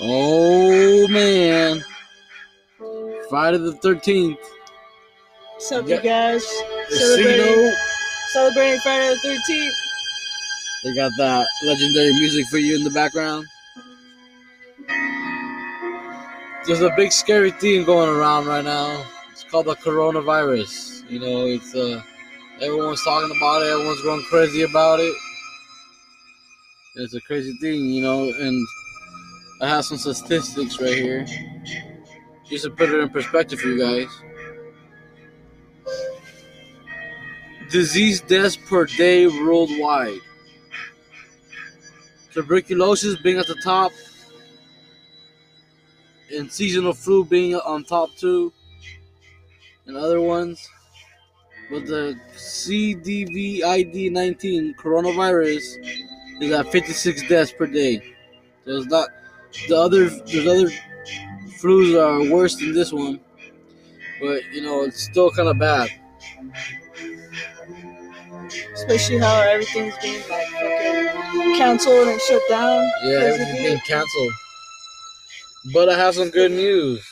Oh man. Friday the 13th. What's up, you guys? Celebrating, celebrating Friday the 13th. They got that legendary music for you in the background. There's a big scary thing going around right now. It's called the coronavirus. You know, it's uh everyone's talking about it, everyone's going crazy about it. It's a crazy thing, you know, and I have some statistics right here. Just to put it in perspective for you guys. Disease deaths per day worldwide tuberculosis being at the top, and seasonal flu being on top too, and other ones. But the COVID-19 coronavirus is at 56 deaths per day. So it's not the other. There's other flus are worse than this one, but you know it's still kind of bad. Especially how everything's being like fucking canceled and shut down. Yeah, everything's thing. being canceled. But I have some good news.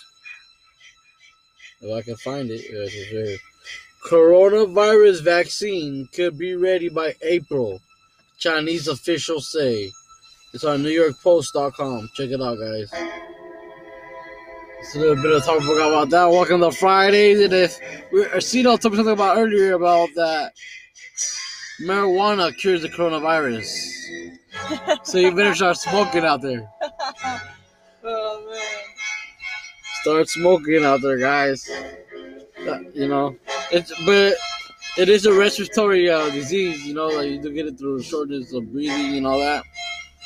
If I can find it, sure. Coronavirus vaccine could be ready by April. Chinese officials say. It's on NewYorkPost.com. Check it out, guys. It's a little bit of talk about that. Welcome to Fridays. And if we Arcino told me something about earlier about that marijuana cures the coronavirus. So you better start smoking out there. oh man. Start smoking out there, guys. Uh, You know, it's but it is a respiratory uh, disease. You know, like you do get it through shortness of breathing and all that.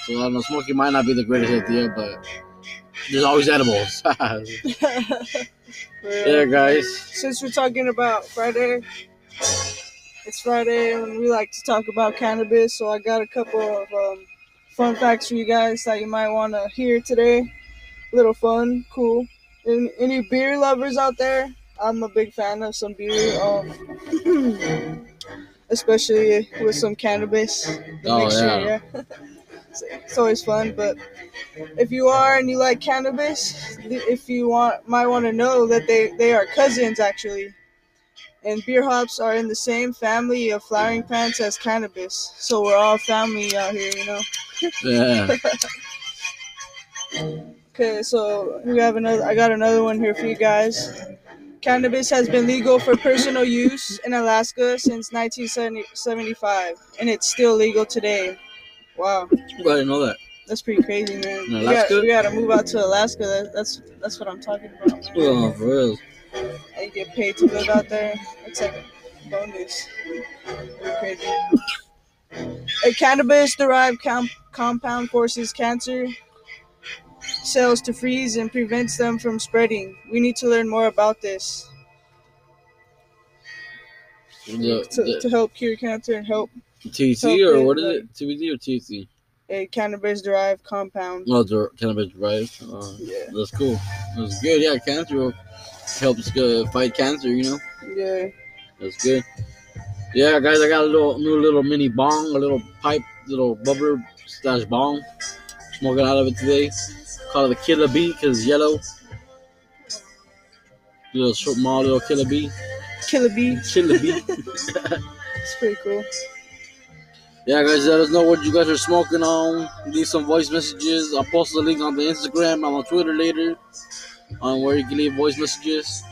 So I don't know, smoking might not be the greatest idea, but there's always edibles. yeah, guys. Since we're talking about Friday, it's Friday and we like to talk about cannabis, so I got a couple of um, fun facts for you guys that you might want to hear today. Little fun, cool. And any beer lovers out there? I'm a big fan of some beer, um, especially with some cannabis Oh, mixture. yeah. Yeah, it's, always fun. But if you are and you like cannabis, if you want, might want to know that they they are cousins actually. And beer hops are in the same family of flowering plants as cannabis, so we're all family out here, you know. Yeah. Okay, so we have another. I got another one here for you guys. Cannabis has been legal for personal use in Alaska since 1975, and it's still legal today. Wow, I didn't know that. that's pretty crazy, man. In We, got, Alaska? we gotta move out to Alaska. That, that's that's what I'm talking about. Man. Oh, for real. And get paid to live out there. It's like a bonus. Pretty crazy. A cannabis-derived com- compound forces cancer cells to freeze and prevents them from spreading. We need to learn more about this The, to, to help cure cancer and help THC or what is it? CBD or THC? a cannabis-derived compound. Oh, it's cannabis derived. Uh, Yeah, that's cool. That's good. Yeah, cancer helps uh, fight cancer. You know. yeah. That's good. Yeah, guys, I got a little new little mini bong, a little pipe, little bubbler slash bong. Smoking out of it today. Call it the Killer Bee because it's yellow. Little short, small little Killer Bee. Killer bee. Killer Bee. It's pretty cool. Yeah, guys, let us know what you guys are smoking on. Leave some voice messages. I'll post the link on the Instagram and on Twitter later on where you can leave voice messages.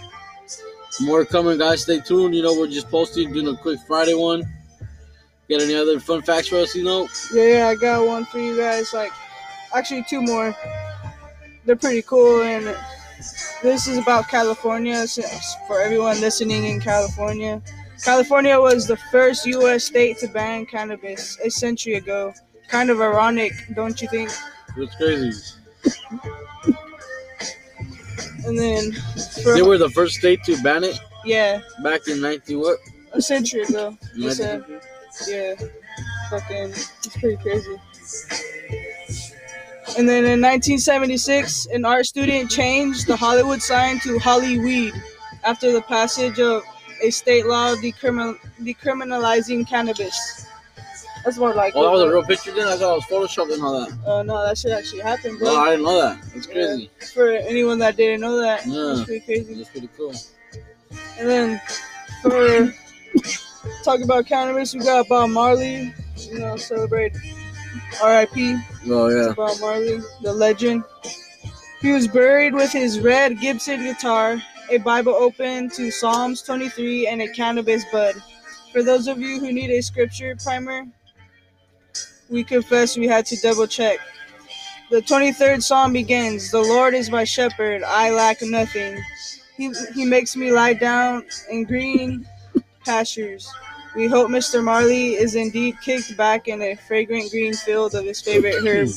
More coming, guys. Stay tuned. You know, we're just posting, doing a quick Friday one. Got any other fun facts for us, you know? Yeah, yeah, I got one for you guys. Like, actually, two more. They're pretty cool, and this is about California. So for everyone listening in California, California was the first U.S. state to ban cannabis a century ago. Kind of ironic, don't you think? It's crazy. And then, for, They were the first state to ban it yeah, back in 19 what? a century ago. They 19 said, yeah, fucking, it's pretty crazy. And then in 1976, an art student changed the Hollywood sign to Hollyweed after the passage of a state law decrimin- decriminalizing cannabis. That's more like. Oh, that was a real picture then? I thought it was photoshopped and all that. Uh, no, that shit actually happened, bro. No, I didn't know that. Yeah. crazy. For anyone that didn't know that, Yeah. that's pretty crazy. That's pretty cool. And then for talk about cannabis, we got Bob Marley. You know, celebrate R.I.P. Oh, yeah. Bob Marley, the legend. He was buried with his red Gibson guitar, a Bible open to Psalms 23, and a cannabis bud. For those of you who need a scripture primer, we confess we had to double check. The 23rd Psalm begins The Lord is my shepherd, I lack nothing. He, he makes me lie down in green pastures. We hope Mr. Marley is indeed kicked back in a fragrant green field of his favorite herb.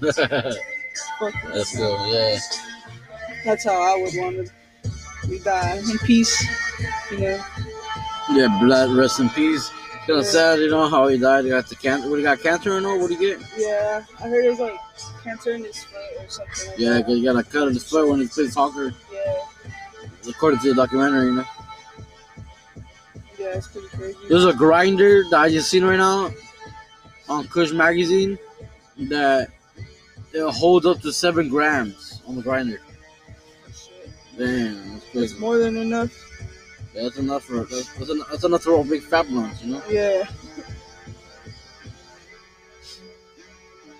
That's cool, yeah. That's how I would want to we die uh, in peace, you know. Yeah, blood, rest in peace. Kind of Yeah. sad, you know, how he died. He got the cancer. What, he got cancer or no? What did he get? Yeah, I heard it was like cancer in his foot or something. Like Yeah, because he got a cut in his foot when he played soccer, yeah, according to the documentary, you know. yeah, it's pretty crazy. There's a grinder that I just seen right now on Kush Magazine that it holds up to seven grams on the grinder. Oh, shit. Damn, that's more than enough. Yeah, That's enough for that's, that's, enough, that's enough to roll big fat you know. Yeah.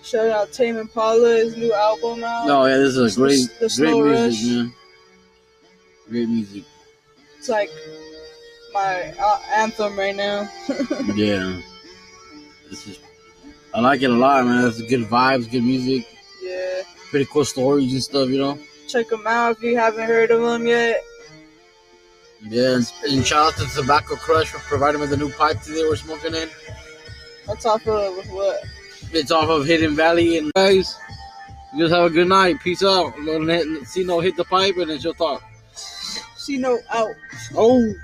Shout out Tame Impala, his new album out. No, yeah, this is a great, s- the great music, rush. man. Great music. It's like my uh, anthem right now. Yeah, this is. I like it a lot, man. It's good vibes, good music, yeah. pretty cool stories and stuff, you know. Check them out if you haven't heard of them yet. Yeah, and, shout out to Tobacco Crush for providing me the new pipe today we're smoking in. That's off of what? It's off of Hidden Valley. And guys, you guys have a good night. Peace out. Let- let- C Note hit the pipe and then she'll talk. C Note out. Oh.